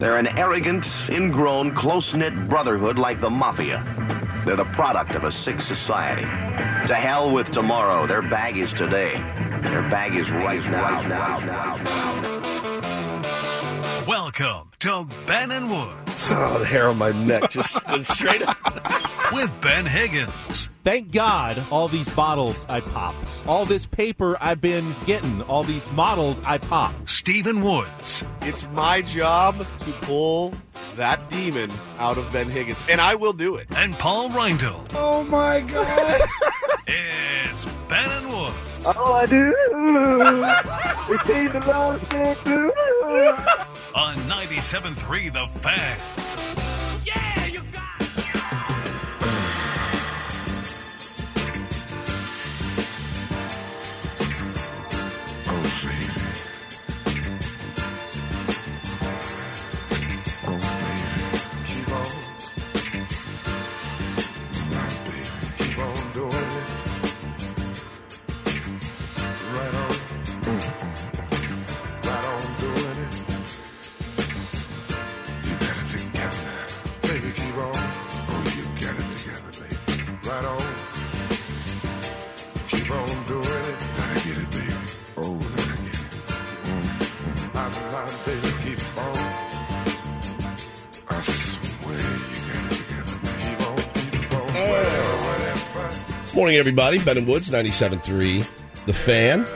They're an arrogant, ingrown, close-knit brotherhood like the Mafia. They're the product of a sick society. To hell with tomorrow. Their bag is today. Their bag is right now. now, now. Welcome to Ben and Woods Oh, the hair on my neck just stood straight up. with Ben Higgins Thank God all these bottles I popped. All this paper I've been getting. All these models I popped. Stephen Woods, It's my job to pull that demon out of Ben Higgins, and I will do it. and Paul Reindl. Oh my God! It's Ben and Woods All I do is see the love stick through. on 97.3 The Fan. Morning, everybody. Ben and Woods, 97.3, The Fan.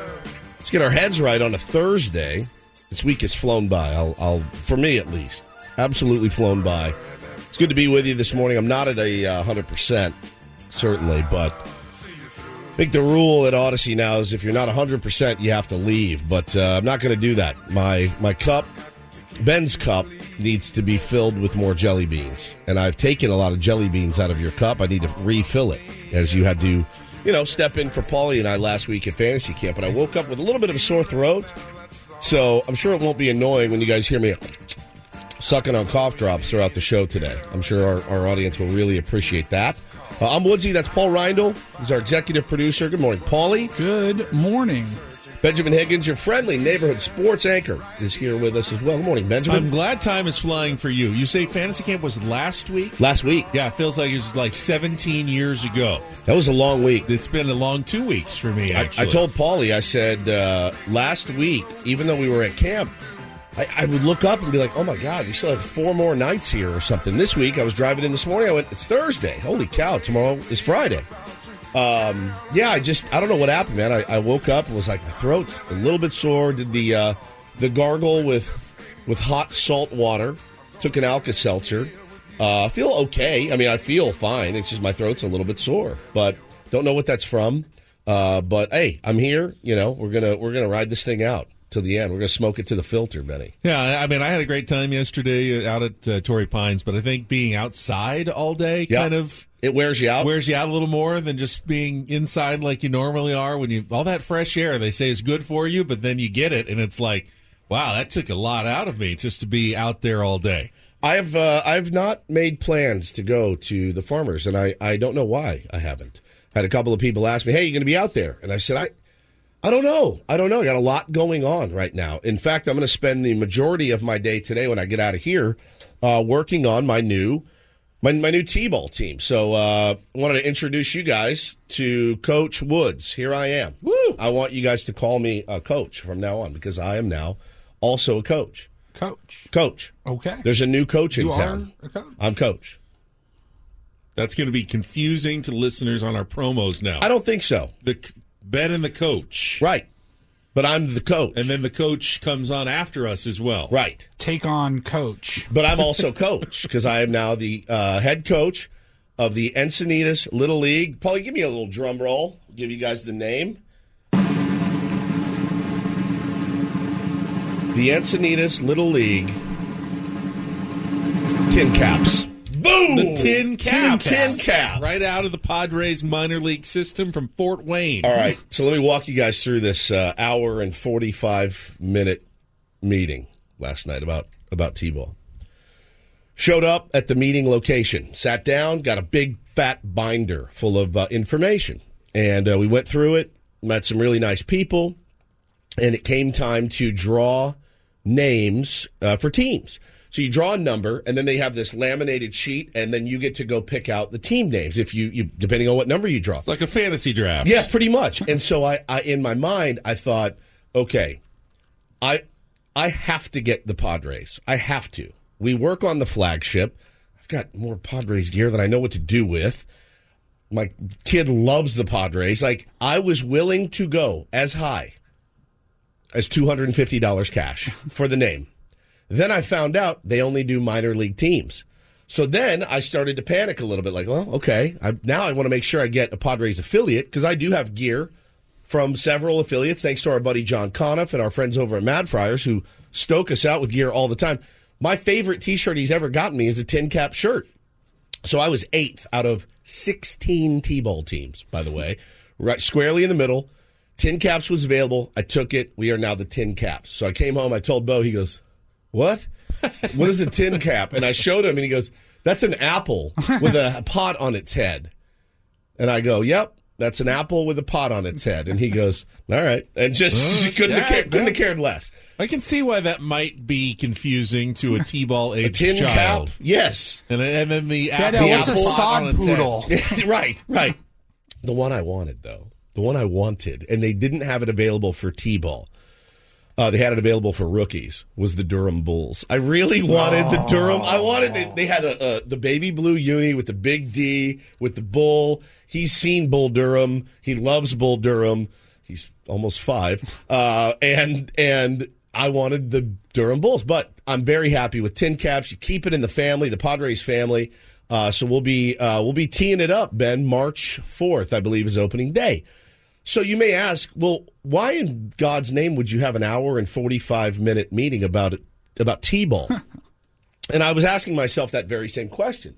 Let's get our heads right on a Thursday. This week has flown by, I'll, I'll for me at least. Absolutely flown by. It's good to be with you this morning. I'm not at a uh, 100%, certainly, but I think the rule at Odyssey now is if you're not 100%, you have to leave. But uh, I'm not going to do that. My, my cup, Ben's cup, needs to be filled with more jelly beans. And I've taken a lot of jelly beans out of your cup. I need to refill it as you had to, you know, step in for Paulie and I last week at fantasy camp. And I woke up with a little bit of a sore throat. So I'm sure it won't be annoying when you guys hear me sucking on cough drops throughout the show today. I'm sure our, our audience will really appreciate that. Uh, I'm Woodsy. That's Paul Reindl. He's our executive producer. Good morning, Paulie. Good morning. Benjamin Higgins, your friendly neighborhood sports anchor, is here with us as well. Good morning, Benjamin. I'm glad time is flying for you. You say fantasy camp was last week? Last week. Yeah, it feels like it was like 17 years ago. That was a long week. It's been a long two weeks for me, I, actually. I told Paulie, I said, uh, last week, even though we were at camp, I, I would look up and be like, oh my God, we still have four more nights here or something. This week, I was driving in this morning. I went, it's Thursday. Holy cow, tomorrow is Friday. Um, yeah, I just, I don't know what happened, man. I, I woke up and was like, my throat's a little bit sore. Did the, uh, the gargle with, with hot salt water, took an Alka Seltzer. Uh, feel okay. I mean, I feel fine. It's just my throat's a little bit sore, but don't know what that's from. Uh, but hey, I'm here. You know, we're gonna we're gonna ride this thing out to the end. We're gonna smoke it to the filter, Benny. Yeah, I mean, I had a great time yesterday out at uh, Torrey Pines, but I think being outside all day Yeah. kind of It wears you out. wears you out a little more than just being inside like you normally are. When you all that fresh air they say is good for you, but then you get it and it's like, wow, that took a lot out of me just to be out there all day. I have uh, I've not made plans to go to the farmers, and I, I don't know why I haven't. I Had a couple of people ask me, "Hey, you going to be out there?" And I said, "I I don't know. I don't know. I got a lot going on right now. In fact, I'm going to spend the majority of my day today when I get out of here uh, working on my new my, my new T-ball team. So uh, I wanted to introduce you guys to Coach Woods. Here I am. Woo! I want you guys to call me a coach from now on because I am now also a coach. Coach. Coach. Okay. There's a new coach in You town. are a coach. I'm coach. That's going to be confusing to listeners on our promos now. I don't think so. the c- Ben and the coach. Right. But I'm the coach. And then the coach comes on after us as well. right. Take on coach. But I'm also coach because I am now the uh, head coach of the Encinitas Little League. Paulie, give me a little drum roll. Give you guys the name. The Encinitas Little League TinCaps. Boom! The TinCaps. Tin Caps. Right out of the Padres minor league system from Fort Wayne. All right, so let me walk you guys through this uh, hour and forty-five minute meeting last night about about t-ball. Showed up at the meeting location, sat down, got a big fat binder full of uh, information, and uh, we went through it. Met some really nice people, and it came time to draw names uh, for teams. So you draw a number, and then they have this laminated sheet, and then you get to go pick out the team names if you, you depending on what number you draw. It's like a fantasy draft. Yeah, pretty much. And so I, I in my mind, I thought, okay, I I have to get the Padres. I have to. We work on the flagship. I've got more Padres gear than I know what to do with. My kid loves the Padres. Like I was willing to go as high as two hundred and fifty dollars cash for the name. Then I found out they only do minor league teams. So then I started to panic a little bit, like, well, okay, I, now I want to make sure I get a Padres affiliate because I do have gear from several affiliates, thanks to our buddy John Conniff and our friends over at Mad Friars who stoke us out with gear all the time. My favorite T-shirt he's ever gotten me is a tin cap shirt. So I was eighth out of 16 T-ball teams, by the way, right squarely in the middle. Tin caps was available. I took it. We are now the tin caps. So I came home. I told Bo. He goes, "What? what is a tin cap?" And I showed him, and he goes, "That's an apple with a pot on its head." And I go, "Yep, that's an apple with a pot on its head." And he goes, "All right," and just Uh, couldn't have cared, couldn't yeah. have cared less. I can see why that might be confusing to a T-ball A tin child. cap, yes. And, and then the Dad, apple, what's a apple pot on sod its head. poodle? right, right. The one I wanted, though, the one I wanted, and they didn't have it available for T-ball. Uh, they had it available for rookies. Was the Durham Bulls? I really wanted the Durham. I wanted. They, they had a, a the baby blue uni with the big D with the bull. He's seen Bull Durham. He loves Bull Durham. He's almost five, uh, and and I wanted the Durham Bulls. But I'm very happy with tin caps. You keep it in the family, the Padres family. Uh, so we'll be uh, we'll be teeing it up. Ben, March fourth, I believe, is opening day. So you may ask, well, why in God's name would you have an hour and 45 minute meeting about it, about T-ball? and I was asking myself that very same question.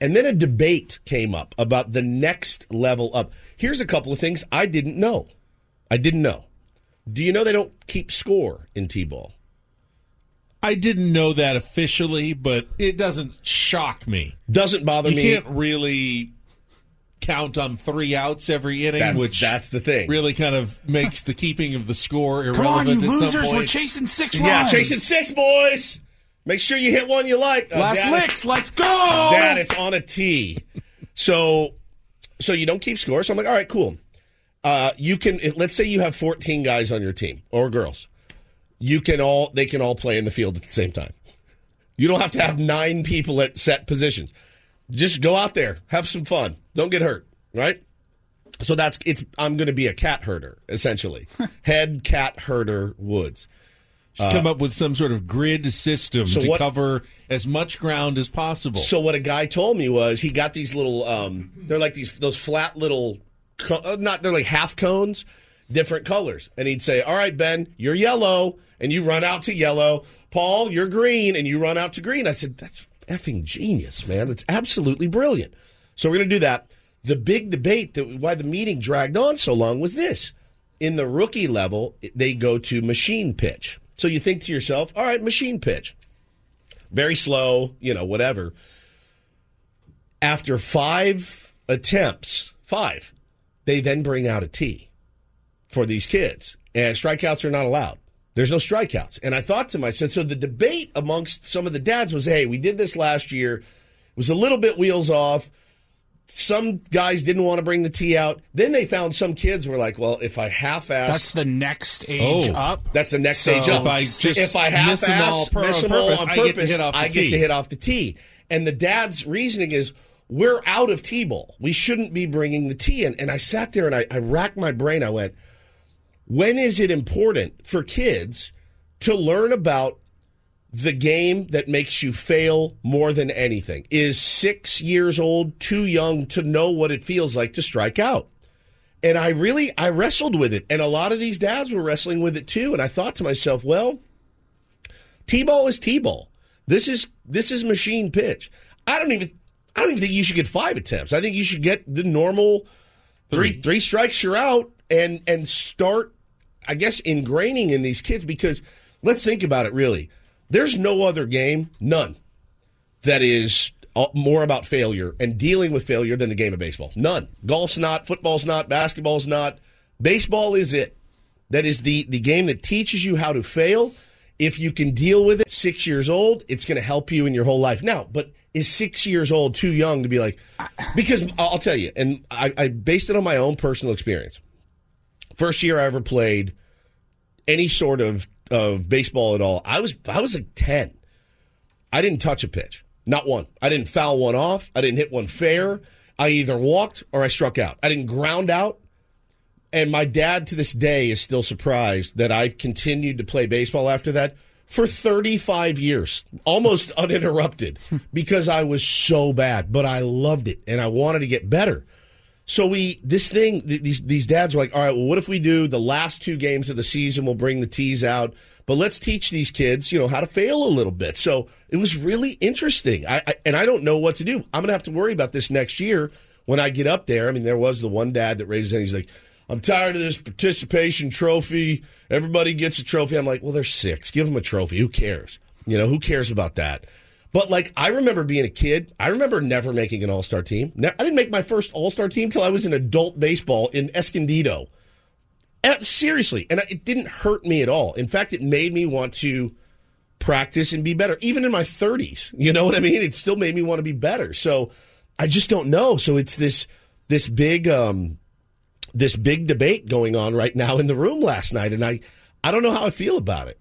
And then a debate came up about the next level up. Here's a couple of things I didn't know. I didn't know. Do you know they don't keep score in T-ball? I didn't know that officially, but it doesn't shock me. Doesn't bother You me. You can't really count on three outs every inning, That's- which that's the thing. Really kind of makes the keeping of the score irrelevant. Come on, you at some losers! point. We're chasing six Yeah, runs. chasing six, boys. Make sure you hit one you like. Uh, Last Dad, licks. Let's go. Dad, it's on a tee. So, so you don't keep score. So I'm like, all right, cool. Uh, you can. Let's say you have 14 guys on your team or girls. You can all. They can all play in the field at the same time. You don't have to have nine people at set positions. Just go out there, have some fun. Don't get hurt. Right. So that's it's. I'm going to be a cat herder essentially. Head cat herder Woods. Should come up with some sort of grid system So to what- cover as much ground as possible. So what a guy told me was he got these little um they're like these those flat little uh, not they're like half cones, different colors. And he'd say, "All right, Ben, you're yellow." And you run out to yellow. Paul, you're green and you run out to green. I said, "That's effing genius, man. That's absolutely brilliant." So we're going to do that. The big debate that why the meeting dragged on so long was this. In the rookie level, they go to machine pitch. So you think to yourself, "All right, machine pitch." very slow, you know, whatever. After five attempts, five, they then bring out a tee for these kids. And strikeouts are not allowed. There's no strikeouts. And I thought to myself, so the debate amongst some of the dads was, hey, we did this last year. It was a little bit wheels off. Some guys didn't want to bring the tee out. Then they found some kids were like, well, if I half ass That's the next age Oh. up. that's the next So stage up. if I just if I half miss them all ass, per- miss on them all purpose, I get to hit off the I get tee. to hit off the tee. And the dad's reasoning is, we're out of T-ball. We shouldn't be bringing the tee in. And I sat there and I, I racked my brain. I went, when is it important for kids to learn about the game that makes you fail more than anything? Is six years old too young to know what it feels like to strike out? And I really I wrestled with it, and a lot of these dads were wrestling with it too. And I thought to myself, well, T-ball is T-ball. This is this is machine pitch. I don't even I don't even think you should get five attempts. I think you should get the normal three three, three strikes you're out and and start I guess ingraining in these kids because let's think about it really. There's no other game, none, that is uh, more about failure and dealing with failure than the game of baseball. None. Golf's not, football's not, basketball's not. Baseball is it. That is the the game that teaches you how to fail. If you can deal with it, six years old, it's going to help you in your whole life. Now, but is six years old too young to be like? Because I'll tell you, and I, I based it on my own personal experience. First year I ever played any sort of of baseball at all, I was I was like ten. I didn't touch a pitch, not one. I didn't foul one off. I didn't hit one fair. I either walked or I struck out. I didn't ground out. And my dad to this day is still surprised that I continued to play baseball after that for 35 years, almost uninterrupted, because I was so bad. But I loved it and I wanted to get better. So we this thing these these dads were like, all right, well, what if we do the last two games of the season? We'll bring the tees out, but let's teach these kids, you know, how to fail a little bit. So it was really interesting. I, I and I don't know what to do. I'm gonna have to worry about this next year when I get up there. I mean, there was the one dad that raised his hand. He's like, I'm tired of this participation trophy. Everybody gets a trophy. I'm like, well, they're six. Give them a trophy. Who cares? You know, who cares about that? But like, I remember being a kid. I remember never making an All Star team. I didn't make my first All Star team till I was in adult baseball in Escondido. Eh, seriously, and it didn't hurt me at all. In fact, it made me want to practice and be better, even in my 30s. You know what I mean? It still made me want to be better. So I just don't know. So it's this this big um, this big debate going on right now in the room last night, and I I don't know how I feel about it.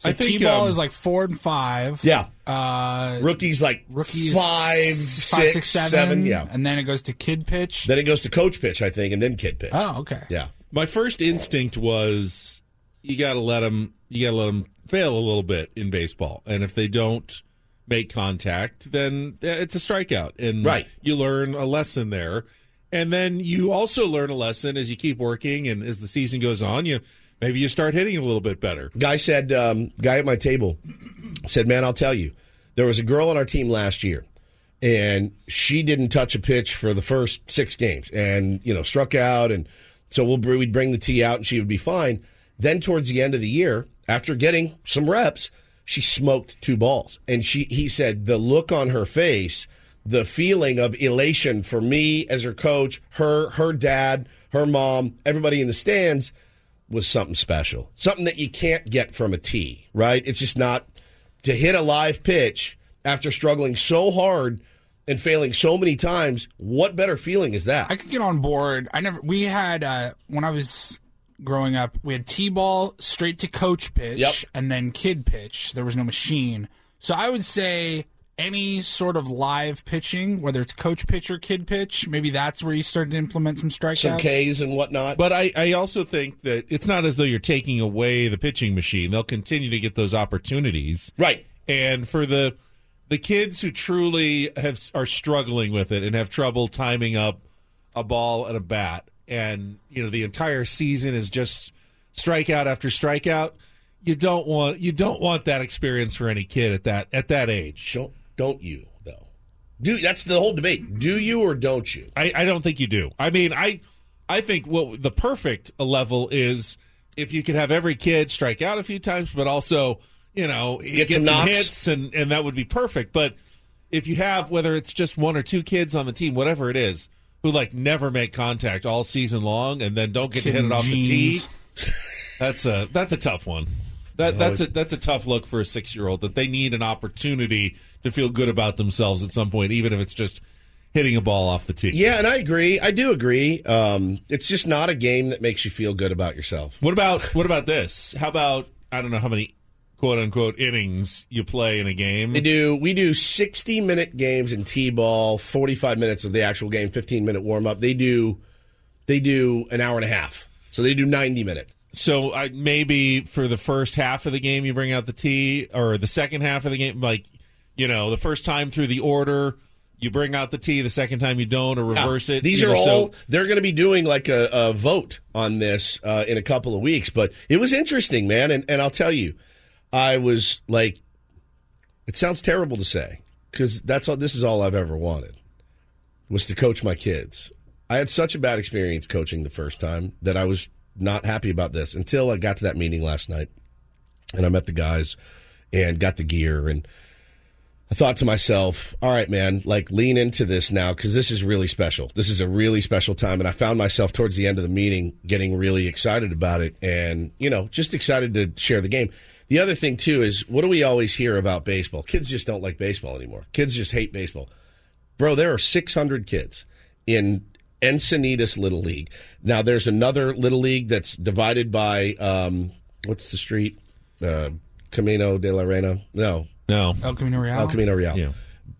So I think, T-ball um, is like four and five. Yeah. Uh, Rookies like rookies five, five, six, seven, seven, yeah. and then it goes to kid pitch. Then it goes to coach pitch, I think, and then kid pitch. oh, okay. Yeah. My first instinct was you got to let them you got to let them fail a little bit in baseball, and if they don't make contact, then it's a strikeout, and Right. you learn a lesson there, and then you also learn a lesson as you keep working and as the season goes on. You maybe you start hitting a little bit better. Guy said, um, guy at my table said, man, I'll tell you, there was a girl on our team last year, and she didn't touch a pitch for the first six games, and you know struck out, and so we'll we'd bring the tee out, and she would be fine. Then towards the end of the year, after getting some reps, she smoked two balls, and she he said the look on her face, the feeling of elation for me as her coach, her her dad, her mom, everybody in the stands was something special. Something that you can't get from a tee, right? It's just not to hit a live pitch after struggling so hard and failing so many times. What better feeling is that? I could get on board. I never. We had uh, when I was growing up, we had t-ball straight to coach pitch, Yep. and then kid pitch. There was no machine, so I would say any sort of live pitching, whether it's coach pitch or kid pitch, maybe that's where you start to implement some strikeouts. Some K's and whatnot. But I, I also think that it's not as though you're taking away the pitching machine. They'll continue to get those opportunities. right. And for the the kids who truly have are struggling with it and have trouble timing up a ball and a bat, and you know the entire season is just strikeout after strikeout. You don't want you don't want that experience for any kid at that at that age. Don't don't you though? Do that's the whole debate. Do you or don't you? I, I don't think you do. I mean, I I think well, the perfect level is if you could have every kid strike out a few times, but also you know Get get some some, hits, and and that would be perfect. But if you have whether it's just one or two kids on the team, whatever it is, who like never make contact all season long and then don't get to hit it off the tee, that's a that's a tough one. That that's a that's a tough look for a six year old that they need an opportunity to feel good about themselves at some point, even if it's just hitting a ball off the tee. Yeah, and I agree. I do agree. Um, it's just not a game that makes you feel good about yourself. What about what about this? How about I don't know how many quote unquote innings you play in a game. They do. We do sixty minute games in t-ball, forty five minutes of the actual game, fifteen minute warm up. They do. They do an hour and a half. So they do ninety minutes. So I maybe for the first half of the game you bring out the tea, or the second half of the game, like you know, the first time through the order you bring out the tea, the second time you don't, or reverse it. These are know, all so- they're going to be doing like a, a vote on this uh, in a couple of weeks. But it was interesting, man, and, and I'll tell you, I was like, it sounds terrible to say because that's all. This is all I've ever wanted was to coach my kids. I had such a bad experience coaching the first time that I was not happy about this until I got to that meeting last night, and I met the guys and got the gear and. I thought to myself, all right, man, like lean into this now because this is really special. This is a really special time. And I found myself towards the end of the meeting getting really excited about it and, you know, just excited to share the game. The other thing, too, is what do we always hear about baseball? Kids just don't like baseball anymore. Kids just hate baseball. Bro, there are 600 kids in Encinitas Little League. Now, there's another Little League that's divided by, um, what's the street? Uh, Camino de la Reina? No. No. El Camino Real. El Camino Real. Yeah.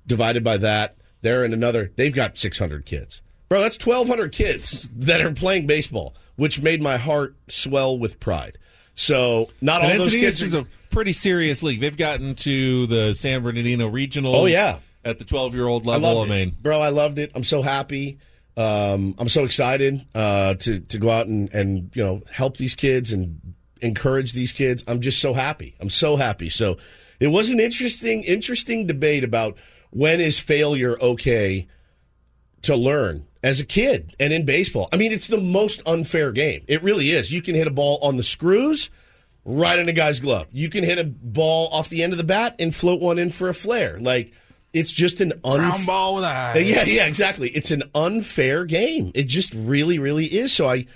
Divided by that, they're in another. They've got 600 kids. Bro, that's 1,200 kids that are playing baseball, which made my heart swell with pride. So not And all those Encinitas kids. is a pretty serious league. They've gotten to the San Bernardino regionals. Oh, yeah. at the twelve-year-old level. I, loved it. mean, bro, I loved it. I'm so happy. Um, I'm so excited uh, to to go out and and you know help these kids and encourage these kids. I'm just so happy. I'm so happy. So it was an interesting interesting debate about when is failure okay to learn as a kid and in baseball. I mean, it's the most unfair game. It really is. You can hit a ball on the screws right in a guy's glove. You can hit a ball off the end of the bat and float one in for a flare. Like it's just an Ground unfair ball with uh, eyes. yeah, yeah, exactly. It's an unfair game. It just really, really is. So I,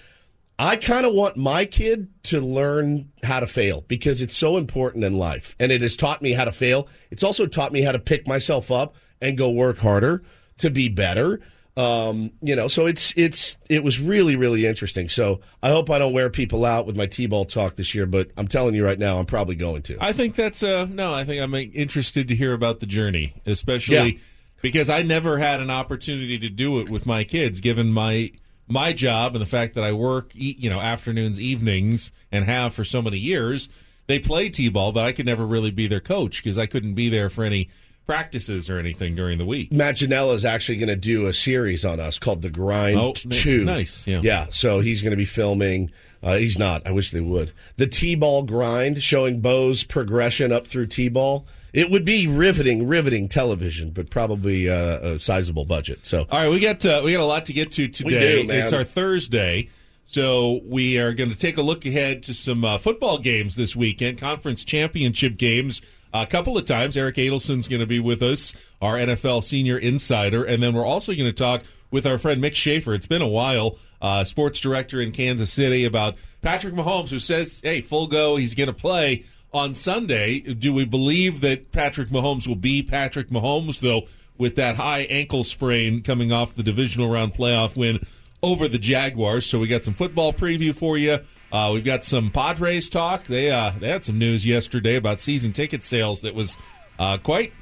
I kind of want my kid to learn how to fail because it's so important in life, and it has taught me how to fail. It's also taught me how to pick myself up and go work harder to be better. Um, you know, so it's it's it was really really interesting. So I hope I don't wear people out with my t-ball talk this year, but I'm telling you right now, I'm probably going to. I think that's uh no. I think I'm interested to hear about the journey, especially Yeah. because I never had an opportunity to do it with my kids, given my my job and the fact that I work, you know, afternoons, evenings, and have for so many years. They play t-ball, but I could never really be their coach because I couldn't be there for any practices or anything during the week. Matt Janella is actually going to do a series on us called The Grind Oh, 2. nice, yeah. Yeah, so he's going to be filming. Uh, he's not. I wish they would. The T ball grind, showing Bo's progression up through T ball. It would be riveting, riveting television, but probably uh, a sizable budget. So, All right, we got uh, we got a lot to get to today. do. It's our Thursday, so we are going to take a look ahead to some uh, football games this weekend, conference championship games. A couple of times, Eric Adelson's going to be with us, our NFL senior insider, and then we're also going to talk with our friend Mick Schaefer. It's been a while, uh, sports director in Kansas City, about Patrick Mahomes, who says, "Hey, full go, he's going to play." on Sunday. Do we believe that Patrick Mahomes will be Patrick Mahomes, though, with that high ankle sprain coming off the divisional round playoff win over the Jaguars? So we got some football preview for you. Uh, we've got some Padres talk. They uh, they had some news yesterday about season ticket sales that was uh, quite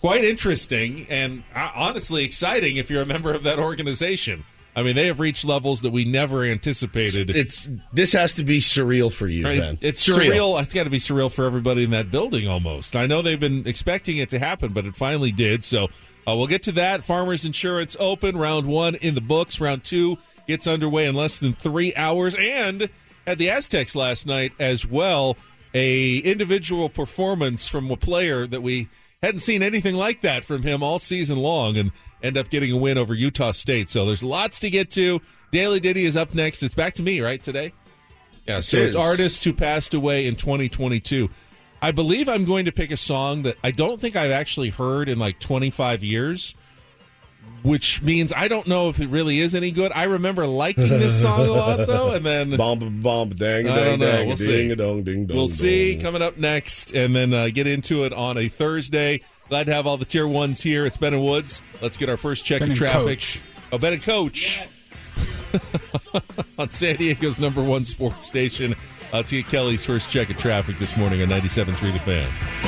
quite interesting and uh, honestly exciting if you're a member of that organization. I mean, they have reached levels that we never anticipated. it's this has to be surreal for you, Right? It's surreal. It's got to be surreal for everybody in that building almost. I know they've been expecting it to happen, but it finally did. So uh, we'll get to that. Farmers Insurance Open, round one in the books. Round two gets underway in less than three hours. And at the Aztecs last night as well, a individual performance from a player that we hadn't seen anything like that from him all season long and end up getting a win over Utah State. So there's lots to get to. Daily Diddy is up next. It's back to me, right, today? Yeah, so It it's artists who passed away in 2022. I believe I'm going to pick a song that I don't think I've actually heard in like 25 years, which means I don't know if it really is any good. I remember liking this song a lot though, and then Bomb, bomb, dang, I dang, don't know. dang, We'll ding, see. a dong, ding, dong, we'll see dong. coming up next, and then uh, get into it on a Thursday. Glad to have all the tier ones here. It's Ben and Woods. Let's get our first check Ben of traffic. Coach. Oh, Ben and Coach on San Diego's number one sports station. Let's get Kelly's first check of traffic this morning on 97.3 The Fan.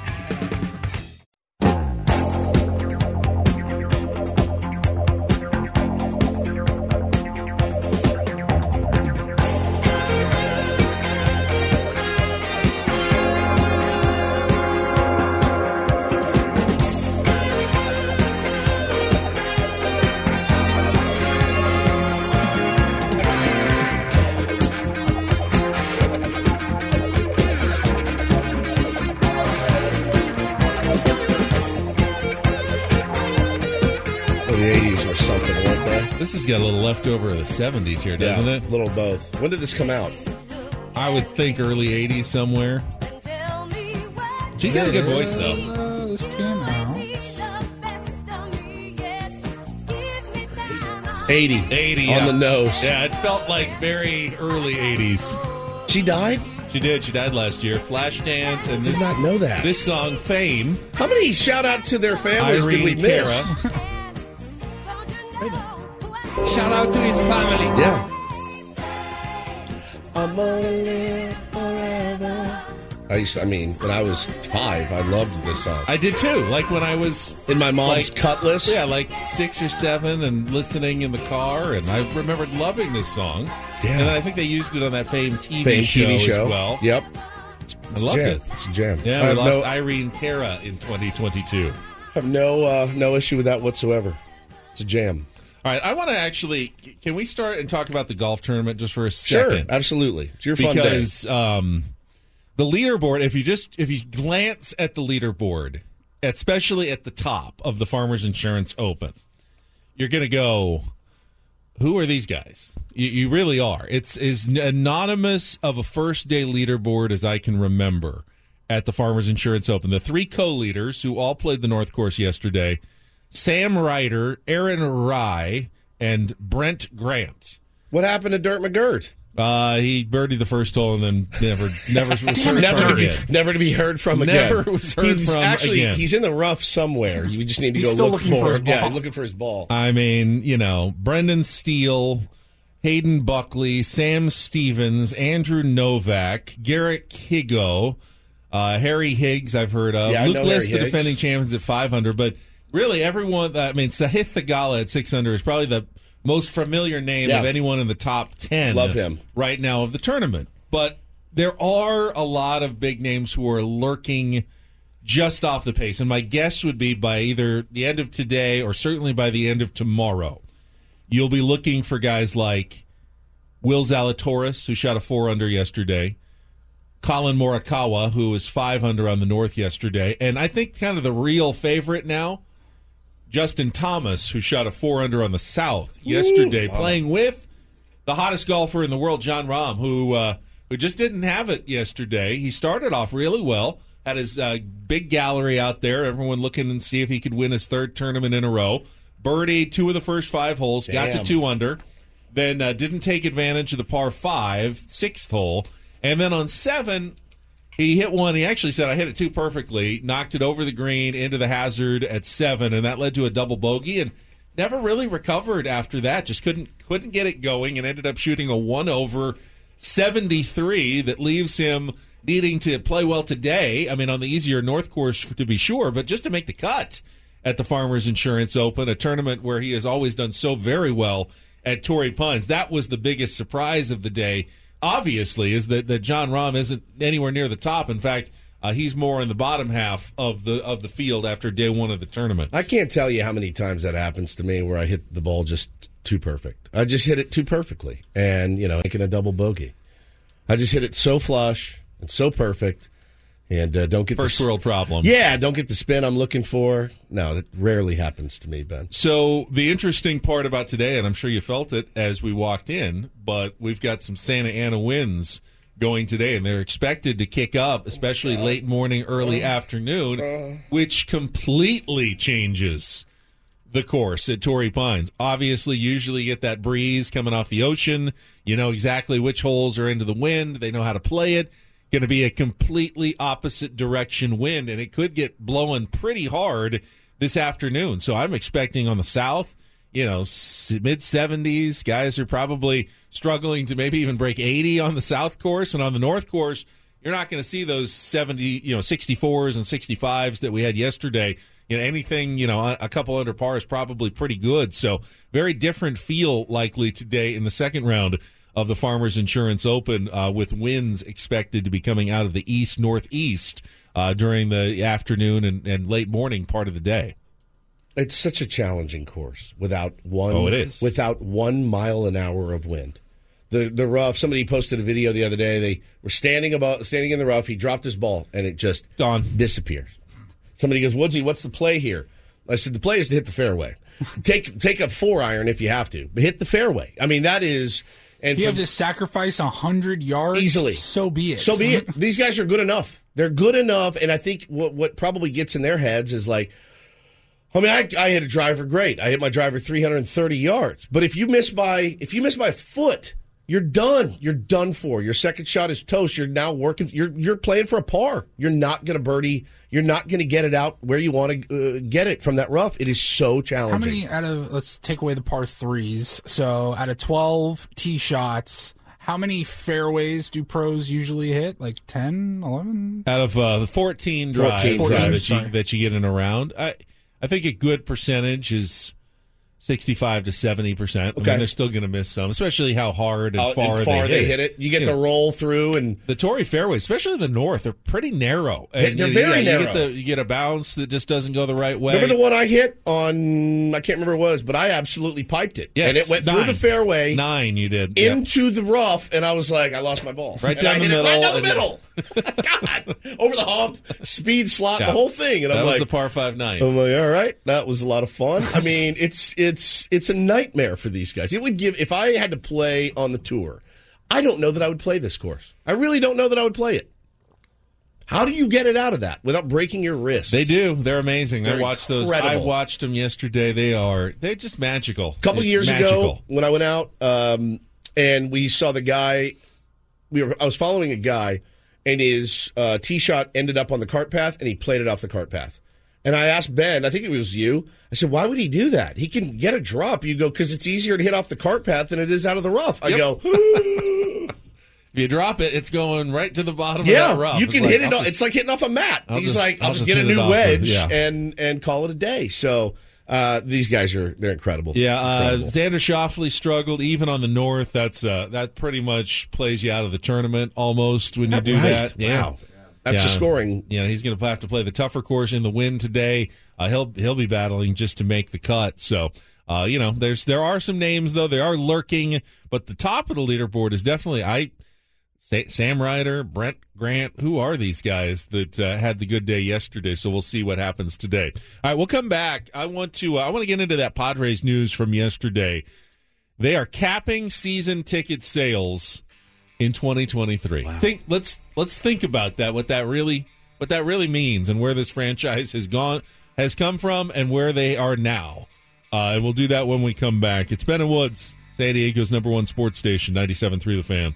A little leftover of the 70s here, doesn't yeah, it? A little both. When did this come out? I would think early 80s somewhere. She's got a good voice, though. Uh, this came out. 80. 80 On yeah. the nose. Yeah, it felt like very early 80s. She died? She did. She died last year. Flashdance and Did this not know that. This song, Fame. How many shout out to their families did we miss? Cara. Family. Yeah. I'm gonna live forever. I used to, I mean, when I was five, I loved this song. I did too. Like when I was In my mom's like, cutlass. Yeah, like six or seven, and listening in the car, and I remembered loving this song. Yeah. and I think they used it on that Fame TV, Fame show, TV show. as well. Yep. I It's a loved jam. it. It's a jam. Yeah, I we have lost no, Irene Cara in 2022. have no, uh, no issue with that whatsoever. It's a jam. All right, I want to actually. Can we start and talk about the golf tournament just for a second? Sure, absolutely. It's your fun day. because um, the leaderboard. If you just if you glance at the leaderboard, especially at the top of the Farmers Insurance Open, you're going to go, "Who are these guys?" You, you really are. It's as anonymous of a first day leaderboard as I can remember at the Farmers Insurance Open. The three co-leaders who all played the North Course yesterday: Sam Ryder, Aaron Rai, and Brent Grant. What happened to Dirt McGirt? Uh, he birdied the first hole and then never, never was heard from Never, again. never to be heard from again. Never was heard he's from actually, again. He's in the rough somewhere. You just need to He's go still look looking for his him. Yeah, ball. looking for his ball. I mean, you know, Brendan Steele, Hayden Buckley, Sam Stevens, Andrew Novak, Garrett Higgo, uh, Harry Higgs. I've heard of. Yeah, I Luke know List, Harry the Higgs. defending champions at 500, but really everyone. I mean, Sahith Theegala at 600 is probably the most familiar name Yeah. of anyone in the top 10. Love him. right now of the tournament. But there are a lot of big names who are lurking just off the pace. And my guess would be by either the end of today or certainly by the end of tomorrow, you'll be looking for guys like Will Zalatoris, who shot a four under yesterday, Collin Morikawa, who was five under on the North yesterday, and I think kind of the real favorite now, Justin Thomas, who shot a four under on the South yesterday, playing with the hottest golfer in the world, Jon Rahm, who uh, who just didn't have it yesterday. He started off really well, had his uh, big gallery out there, everyone looking and see if he could win his third tournament in a row. Birdied two of the first five holes, got to two under, then uh, didn't take advantage of the par five, sixth hole, and then on seven, he hit one. He actually said, I hit it too perfectly, knocked it over the green into the hazard at seven, and that led to a double bogey. And never really recovered after that. Just couldn't couldn't get it going, and ended up shooting a one over seventy three that leaves him needing to play well today. I mean, on the easier North course to be sure, but just to make the cut at the Farmers Insurance Open, a tournament where he has always done so very well at Torrey Pines. That was the biggest surprise of the day. Obviously, is that, that Jon Rahm isn't anywhere near the top. In fact, uh, he's more in the bottom half of the of the field after day one of the tournament. I can't tell you how many times that happens to me where I hit the ball just too perfect. I just hit it too perfectly, and you know, making a double bogey. I just hit it so flush and so perfect, and uh, don't get First the, world problem. Yeah, don't get the spin I'm looking for. No, that rarely happens to me, Ben. So the interesting part about today, and I'm sure you felt it as we walked in, but we've got some Santa Ana winds going today, and they're expected to kick up, especially late morning, early afternoon, which completely changes the course at Torrey Pines. Obviously, usually you get that breeze coming off the ocean. You know exactly which holes are into the wind. They know how to play it. Going to be a completely opposite direction wind, and it could get blowing pretty hard this afternoon. So I'm expecting on the south, you know, mid 70s. Guys are probably struggling to maybe even break 80 on the south course, and on the north course, you're not going to see those 70, you know, 64s and 65s that we had yesterday. You know, anything, you know, a couple under par is probably pretty good. So, very different feel likely today in the second round of the Farmers Insurance Open, uh, with winds expected to be coming out of the east northeast uh, during the afternoon and, and late morning part of the day. It's such a challenging course without one. Oh, it is. without one mile an hour of wind. The the rough. Somebody posted a video the other day. They were standing about standing in the rough. He dropped his ball and it just gone disappears. Somebody goes, Woodsy, what's the play here? I said the play is to hit the fairway. take take a four iron if you have to, but hit the fairway. I mean that is. And you have to sacrifice a hundred yards easily. So be it. So be it. These guys are good enough. They're good enough, and I think what what probably gets in their heads is like, I mean, I, I hit a driver great. I hit my driver 330 yards, but if you miss by if you miss by foot, you're done. You're done for. Your second shot is toast. You're now working. You're you're playing for a par. You're not going to birdie. You're not going to get it out where you want to uh, get it from that rough. It is so challenging. How many out of let's take away the par threes. So out of twelve tee shots, how many fairways do pros usually hit? Like 10, 11? Out of uh, 14 drives 14 uh, that, you, that you get in a round, I, I think a good percentage is 65 to 70 percent. I Okay. mean, they're still going to miss some, especially how hard and far, and far they, they hit it. You get You the know, roll through and the Torrey fairways, especially the north, are pretty narrow. They're- And, they're you very yeah, You narrow. get, the, you get a bounce that just doesn't go the right way. Remember the one I hit on? I can't remember what it was, but I absolutely piped it, Yes, and it went through the fairway Nine, you did. Yep. into the rough, and I was like, I lost my ball. Right And down I the hit it right down the middle. God, over the hump, speed slot, Yeah. the whole thing, and that I'm was like, the par five nine. I'm like, all right, that was a lot of fun. I mean, it's it's it's a nightmare for these guys. It would give if I had to play on the tour. I don't know that I would play this course. I really don't know that I would play it. How do you get it out of that without breaking your wrist? They do. They're amazing. I They're watched those. I watched them yesterday. They are. They're just magical. A couple It's years ago when I went out um, and we saw the guy, we were I was following a guy, and his uh, tee shot ended up on the cart path, and he played it off the cart path. And I asked Ben, I think it was you. I said, "Why would he do that? He can get a drop." You go because it's easier to hit off the cart path than it is out of the rough. I Yep. go, If you drop it, it's going right to the bottom "Yeah, of that rough. you It's can like, hit it. Off just- it's like hitting off a mat." I'll He's just- like, "I'll, I'll just just get a new wedge yeah. and and call it a day." So uh, these guys are they're incredible. Yeah, uh, Incredible. Xander Schauffele struggled even on the north. That's uh, that pretty much plays you out of the tournament almost when you do Right. that. Yeah. That's the scoring. Yeah, he's going to have to play the tougher course in the wind today. Uh, he'll he'll be battling just to make the cut. So, uh, you know, there's there are some names though. They are lurking, but the top of the leaderboard is definitely I. Sam Ryder, Brent Grant, who are these guys that uh, had the good day yesterday? So we'll see what happens today. All right, we'll come back. I want to uh, I want to get into that Padres news from yesterday. They are capping season ticket sales in 2023. Think let's let's think about that. What that really what that really means, and where this franchise has gone has come from, and where they are now. Uh, and we'll do that when we come back. It's Ben and Woods, San Diego's number one sports station, 97.3 The Fan.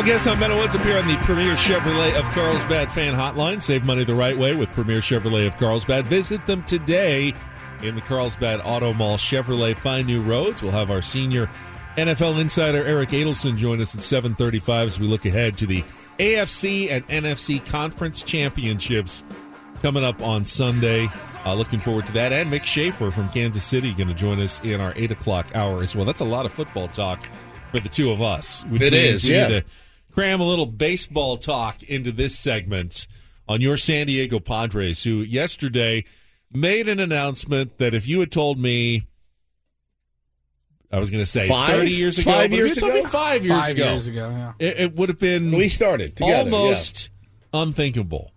Well, guests on Meadow Woods appear on the Premier Chevrolet of Carlsbad fan hotline. Save money the right way with Premier Chevrolet of Carlsbad. Visit them today in the Carlsbad Auto Mall. Chevrolet find new roads. We'll have our senior NFL insider Eric Adelson join us at 7:35 as we look ahead to the AFC and NFC Conference Championships coming up on Sunday. Uh, looking forward to that. And Mick Schaefer from Kansas City going to join us in our eight o'clock hour as well. That's a lot of football talk for the two of us. Which It is, yeah. Need to cram a little baseball talk into this segment on your San Diego Padres, who yesterday made an announcement that if you had told me, I was going to say Five? 30 years ago, Five years you me ago? five years Five ago, years ago, yeah. it, it would have been We started together, almost unthinkable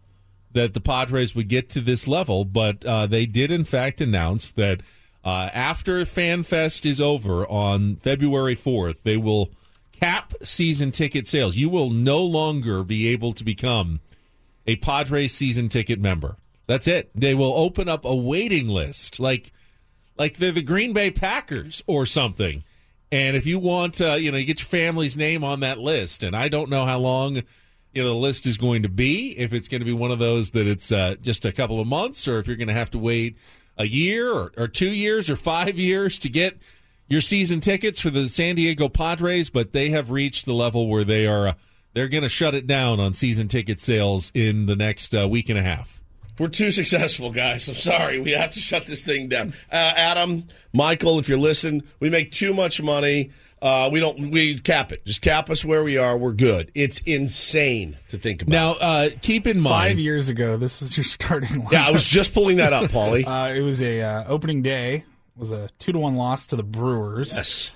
that the Padres would get to this level, but uh, they did in fact announce that uh, after FanFest is over on February 4th, they will cap season ticket sales. You will no longer be able to become a Padres season ticket member. That's it. They will open up a waiting list, like like they're the Green Bay Packers or something. And if you want, uh, you know, you get your family's name on that list. And I don't know how long, you know, the list is going to be. If it's going to be one of those that it's uh, just a couple of months, or if you're going to have to wait a year or, or two years or five years to get your season tickets for the San Diego Padres. But they have reached the level where they are uh, they're going to shut it down on season ticket sales in the next uh, week and a half. We're too successful, guys. I'm sorry. We have to shut this thing down. Uh, Adam, Michael, if you're listening, we make too much money. Uh, we don't. We cap it. Just cap us where we are. We're good. It's insane to think about. Now, uh, keep in mind, Five years ago, this was your starting line. Yeah, I was just pulling that up, Paulie. uh, it was a uh, opening day was a two to one loss to the Brewers. Yes.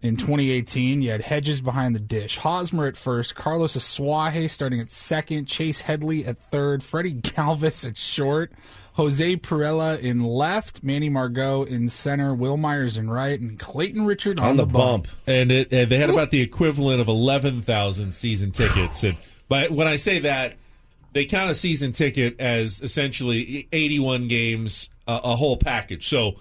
In 2018, you had Hedges behind the dish, Hosmer at first, Carlos Asuaje starting at second, Chase Headley at third, Freddie Galvis at short, Jose Pirela in left, Manny Margot in center, Wil Myers in right, and Clayton Richard on, the bump. and it and they had about the equivalent of eleven thousand season tickets. And but when I say that, they count a season ticket as essentially eighty-one games, uh, a whole package. So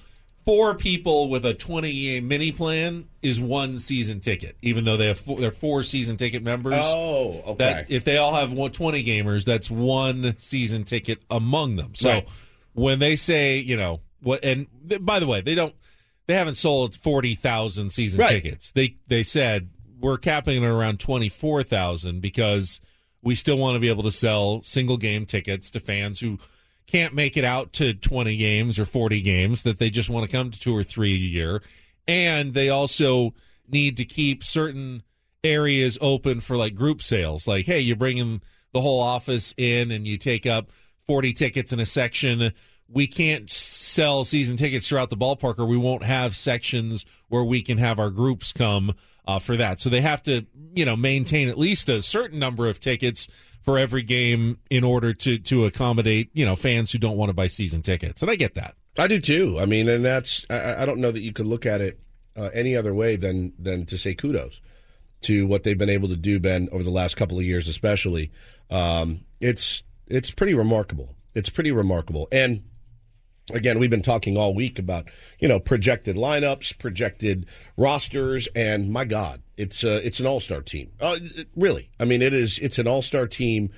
four people with a twenty-game mini plan is one season ticket, even though they have four, they're four season ticket members. Oh, okay. That if they all have 20 gamers, that's one season ticket among them. So Right. when they say, you know, what and th- by the way, they don't they haven't sold 40,000 season Right. tickets. They they said we're capping it around 24,000 because we still want to be able to sell single game tickets to fans who can't make it out to 20 games or 40 games that they just want to come to two or three a year. And they also need to keep certain areas open for like group sales. Like hey you bring in the whole office in and you take up 40 tickets in a section. We can't sell season tickets throughout the ballpark or we won't have sections where we can have our groups come uh, for that. So they have to you know maintain at least a certain number of tickets for every game in order to to accommodate you know fans who don't want to buy season tickets, and I get that. I do too. I mean, and that's I, I don't know that you could look at it uh, any other way than than to say kudos to what they've been able to do, Ben, over the last couple of years, especially. Um, it's it's pretty remarkable. It's pretty remarkable, and again, we've been talking all week about you know projected lineups, projected rosters, and my God, it's uh, it's an all star team. Uh, really, I mean, it is. It's an all star team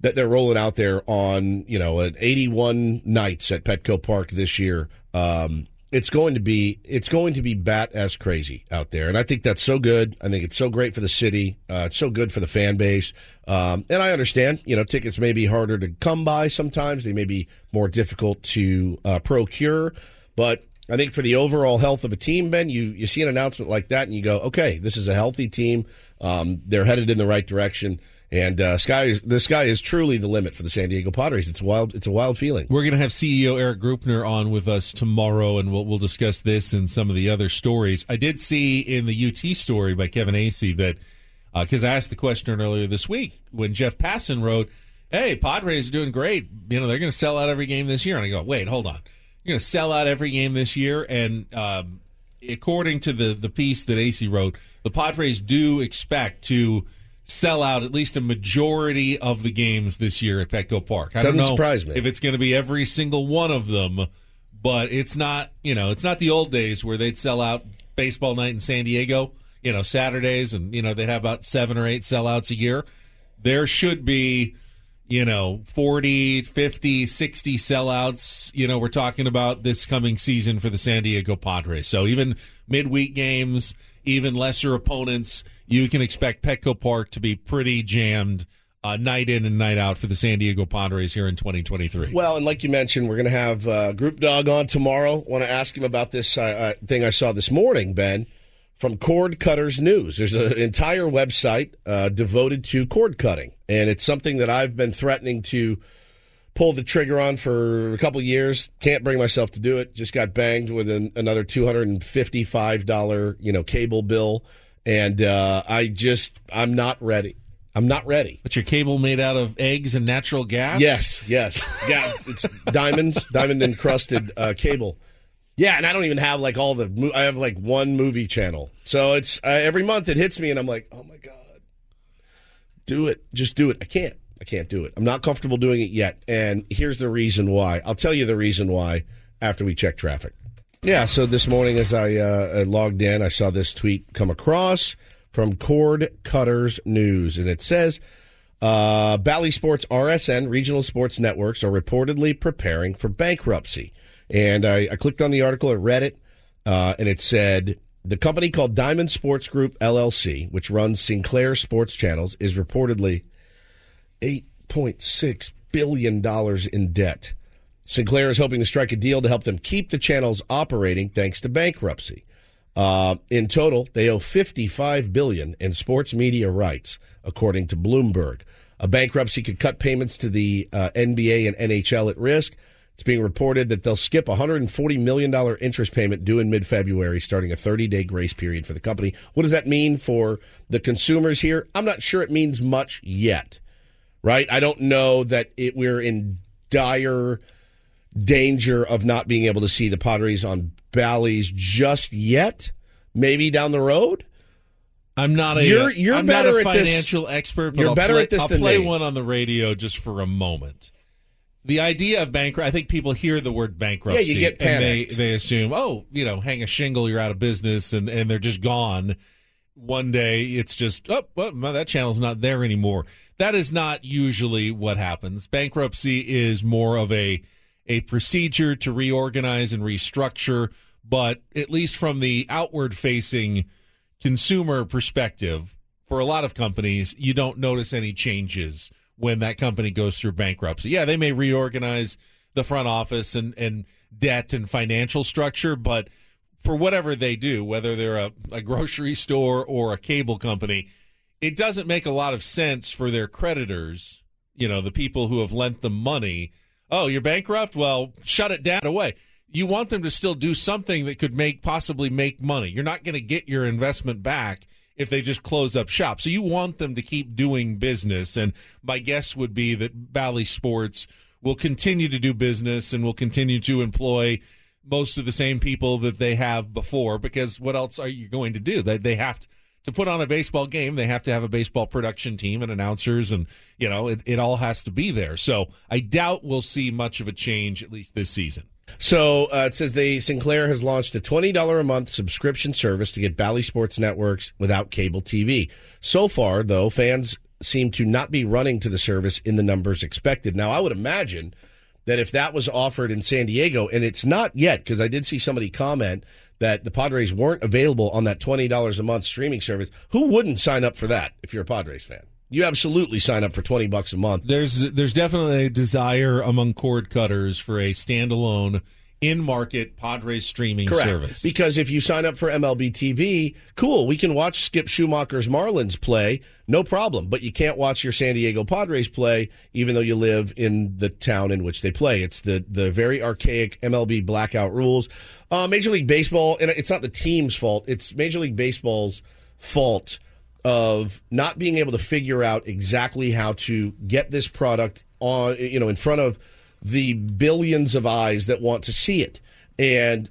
that they're rolling out there on you know at 81 nights at Petco Park this year. Um, it's going to be it's going to be bat as crazy out there, and I think that's so good. I think it's so great for the city. Uh, it's so good for the fan base, um, and I understand. You know, tickets may be harder to come by sometimes. They may be more difficult to uh, procure, but I think for the overall health of a team, Ben, you you see an announcement like that, and you go, okay, this is a healthy team. Um, they're headed in the right direction. And uh, sky is, the sky is truly the limit for the San Diego Padres. It's wild. It's a wild feeling. We're going to have CEO Erik Greupner on with us tomorrow, and we'll, we'll discuss this and some of the other stories. I did see in the UT story by Kevin Acee that because uh, I asked the question earlier this week when Jeff Passan wrote, "Hey, Padres are doing great. You know they're going to sell out every game this year." And I go, "Wait, hold on. Going to sell out every game this year?" And um, according to the the piece that Acee wrote, the Padres do expect to sell out at least a majority of the games this year at Petco Park. I Doesn't don't know surprise me. if it's going to be every single one of them, but it's not. You know, it's not the old days where they'd sell out baseball night in San Diego. You know, Saturdays, and you know they'd have about seven or eight sellouts a year. There should be. You know, 40, 50, 60 sellouts. You know, we're talking about this coming season for the San Diego Padres. So even midweek games, even lesser opponents, you can expect Petco Park to be pretty jammed uh, night in and night out for the San Diego Padres here in 2023. Well, and like you mentioned, we're going to have uh, Group Dog on tomorrow. Want to ask him about this uh, uh, thing I saw this morning, Ben, from Cord Cutters News. There's an entire website uh, devoted to cord cutting, and it's something that I've been threatening to pull the trigger on for a couple years. Can't bring myself to do it. Just got banged with an, another two hundred and fifty-five dollar, you know, cable bill, and uh, I just I'm not ready. I'm not ready. But your cable made out of eggs and natural gas? Yes, yes. Yeah, it's diamonds, diamond encrusted uh, cable. Yeah, and I don't even have like all the. I have like one movie channel, so it's uh, every month it hits me, and I'm like, oh my god, do it, just do it. I can't, I can't do it. I'm not comfortable doing it yet, and here's the reason why. I'll tell you the reason why after we check traffic. Yeah, so this morning as I uh, logged in, I saw this tweet come across from Cord Cutters News, and it says. Uh, Bally Sports RSN regional sports networks are reportedly preparing for bankruptcy. And I, I clicked on the article, I read it, uh, and it said the company called Diamond Sports Group LLC, which runs Sinclair Sports Channels, is reportedly $8.6 billion in debt. Sinclair is hoping to strike a deal to help them keep the channels operating thanks to bankruptcy. Uh, in total, they owe 55 billion in sports media rights, according to Bloomberg. A bankruptcy could cut payments to the uh, NBA and NHL at risk. It's being reported that they'll skip a $140 million interest payment due in mid February, starting a 30 day grace period for the company. What does that mean for the consumers here? I'm not sure it means much yet, right? I don't know that it, we're in dire danger of not being able to see the Padres on Bally's just yet. Maybe down the road. I'm not a You're- you're I'm better not a at this- financial expert. But you're I'll better play, at this I'll play me. one on the radio just for a moment. The idea of bankrupt, I think people hear the word bankruptcy. Yeah, you get and they they assume, oh, you know, hang a shingle, you're out of business, and and they're just gone. One day, it's just, oh, well, that channel's not there anymore. That is not usually what happens. Bankruptcy is more of a a procedure to reorganize and restructure, but at least from the outward facing consumer perspective, for a lot of companies, you don't notice any changes when that company goes through bankruptcy. Yeah, they may reorganize the front office and, and debt and financial structure, but for whatever they do, whether they're a, a grocery store or a cable company, it doesn't make a lot of sense for their creditors, you know, the people who have lent them money. Oh, you're bankrupt? Well, shut it down away. You want them to still do something that could make possibly make money. You're not going to get your investment back if they just close up shop. So you want them to keep doing business. And my guess would be that Bally Sports will continue to do business and will continue to employ most of the same people that they have before because what else are you going to do? They, they have to, to put on a baseball game, they have to have a baseball production team and announcers, and you know it, it all has to be there. So I doubt we'll see much of a change at least this season. So uh, it says they Sinclair has launched a twenty dollar a month subscription service to get Bally Sports networks without cable TV. So far, though, fans seem to not be running to the service in the numbers expected. Now, I would imagine that if that was offered in San Diego, and it's not yet, because I did see somebody comment that the Padres weren't available on that twenty dollars a month streaming service. Who wouldn't sign up for that if you're a Padres fan? You absolutely sign up for twenty bucks a month. There's there's definitely a desire among cord cutters for a standalone in market Padres streaming Correct. service. Because if you sign up for MLB TV, cool, we can watch Skip Schumaker's Marlins play, no problem. But you can't watch your San Diego Padres play, even though you live in the town in which they play. It's the the very archaic MLB blackout rules. Uh, Major League Baseball, and it's not the team's fault; it's Major League Baseball's fault of not being able to figure out exactly how to get this product on, you know, in front of the billions of eyes that want to see it. And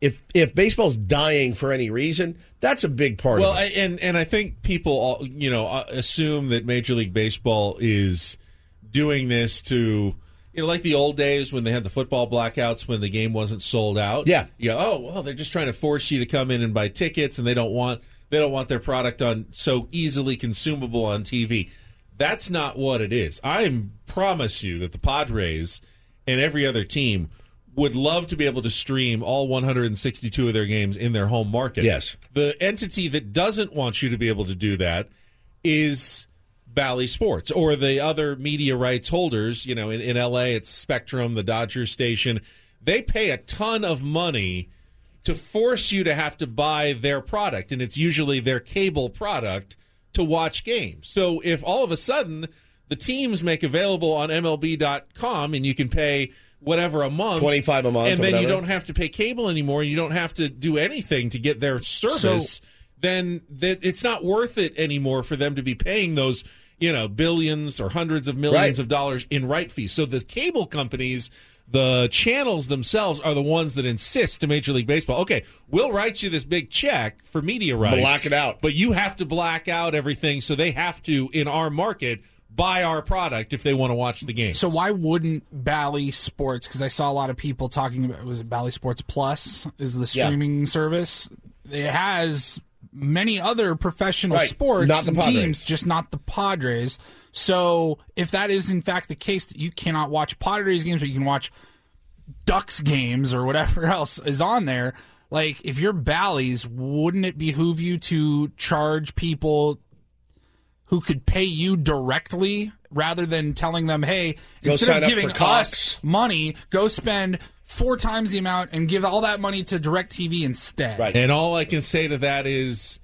if if baseball's dying for any reason, that's a big part well, of it. I, and and I think people, all, you know, uh, assume that Major League Baseball is doing this to, you know, like the old days when they had the football blackouts when the game wasn't sold out. Yeah. You go, oh, well, they're just trying to force you to come in and buy tickets, and they don't want they don't want their product on so easily consumable on TV. That's not what it is. I promise you that the Padres and every other team would love to be able to stream all 162 of their games in their home market. Yes. The entity that doesn't want you to be able to do that is Bally Sports or the other media rights holders. You know, in, in LA, it's Spectrum, the Dodgers station. They pay a ton of money to force you to have to buy their product, and it's usually their cable product to watch games. So if all of a sudden the teams make available on MLB.com and you can pay whatever a month, twenty five a month, and then you don't have to pay cable anymore, you don't have to do anything to get their service, So- then that it's not worth it anymore for them to be paying those you know billions or hundreds of millions Right. of dollars in right fees. So the cable companies. The channels themselves are the ones that insist to Major League Baseball. Okay, we'll write you this big check for media rights. Black it out. But you have to black out everything, so they have to, in our market, buy our product if they want to watch the game. So why wouldn't Bally Sports? Because I saw a lot of people talking about was it Bally Sports Plus is the Yeah. streaming service. It has many other professional Right. sports Not the Padres. teams, just not the Padres. So if that is in fact the case, that you cannot watch Padres games, but you can watch Ducks games or whatever else is on there. Like if you're Bally's, wouldn't it behoove you to charge people who could pay you directly rather than telling them, "Hey, Go instead of giving us money, go spend four times the amount and give all that money to DirecTV instead." Right. And all I can say to that is,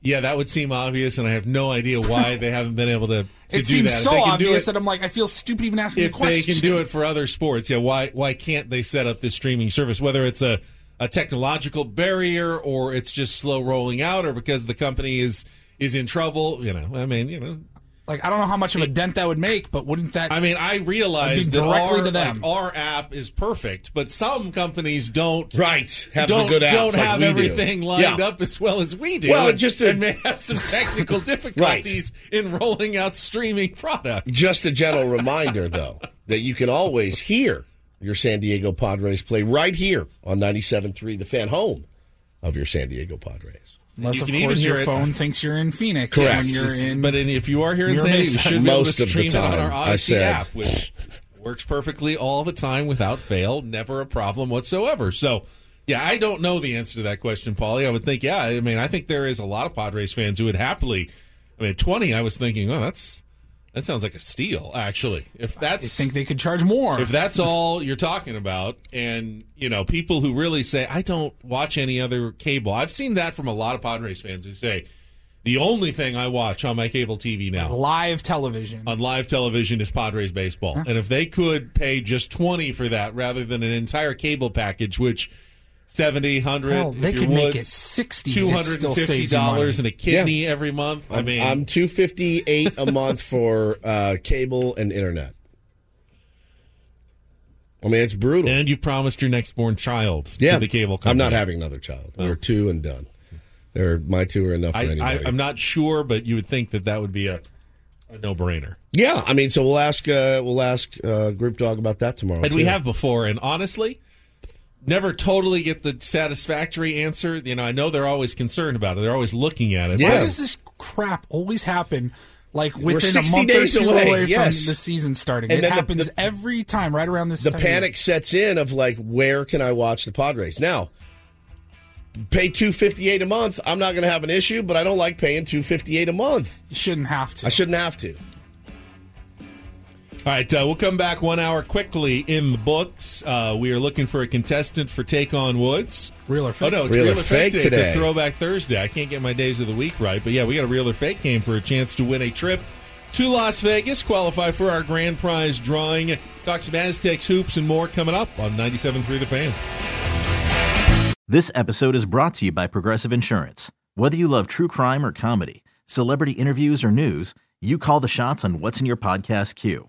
yeah, that would seem obvious, and I have no idea why they haven't been able to, to It do seems that. So they can do obvious it- that I'm like, I feel stupid even asking if the question. they can do it for other sports, yeah, why why can't they set up this streaming service? Whether it's a a technological barrier or it's just slow rolling out, or because the company is is in trouble, you know. I mean, you know, Like I don't know how much of a dent that would make, but wouldn't that? I mean, I realize That'd be that directly our, to them. like, our app is perfect, but some companies don't Right, have don't, good apps don't like have we do. everything lined Yeah. up as well as we do. Well, and, just to- and may have some technical difficulties in rolling out streaming product. Just a gentle reminder, though, that you can always hear your San Diego Padres play right here on 97.3, the fan home of your San Diego Padres. Unless You of can even course hear your it- phone thinks you're in Phoenix Correct. when you're in. But in, if you are here in San Diego, you Mesa. should be able Most to of the stream it on time, our I Audacy said. app, which works perfectly all the time without fail, never a problem whatsoever. So, yeah, I don't know the answer to that question, Paulie. I would think, yeah, I mean, I think there is a lot of Padres fans who would happily. I mean, at twenty, I was thinking, oh, that's that sounds like a steal, actually. If that's I think they could charge more. if that's all you're talking about, and you know, people who really say, I don't watch any other cable. I've seen that from a lot of Padres fans who say, the only thing I watch on my cable TV now live television. on live television is Padres baseball. And if they could pay just 20 for that rather than an entire cable package, which 70, 100. Hell, they if you're could make it 60, it still saves you $250 money. and a kidney every month. I I'm, mean, I'm two fifty eight a month for uh, cable and internet. I mean, it's brutal. and you've promised your next born child yeah, to the cable company. I'm not having another child. We're two and done. They're my two are enough for I, anybody. I, I'm not sure, but you would think that that would be a, a no brainer. yeah, I mean, so we'll ask uh, we'll ask uh, Group Dog about that tomorrow. And we have before, and honestly, never totally get the satisfactory answer. You know, I know they're always concerned about it. They're always looking at it. Why does this crap always happen? Like within a 60 month or two away, away, yes. from the season starting, And it then the- happens the- every time, right around this. the panic sets in of like, where can I watch the Padres now? Pay two fifty eight a month. I'm not going to have an issue, but I don't like paying two fifty eight a month. You shouldn't have to. I shouldn't have to. All right, uh, we'll come back one hour quickly in the books. Uh, we are looking for a contestant for Take On Woods. Real or fake? Oh, no, it's Real real, or or fake, fake today. today. It's a throwback Thursday. I can't get my days of the week right, but yeah, we got a real or fake game for a chance to win a trip to Las Vegas, qualify for our grand prize drawing. Talk some Aztecs, hoops, and more coming up on 97.3 The Fan. This episode is brought to you by Progressive Insurance. Whether you love true crime or comedy, celebrity interviews or news, you call the shots on what's in your podcast queue.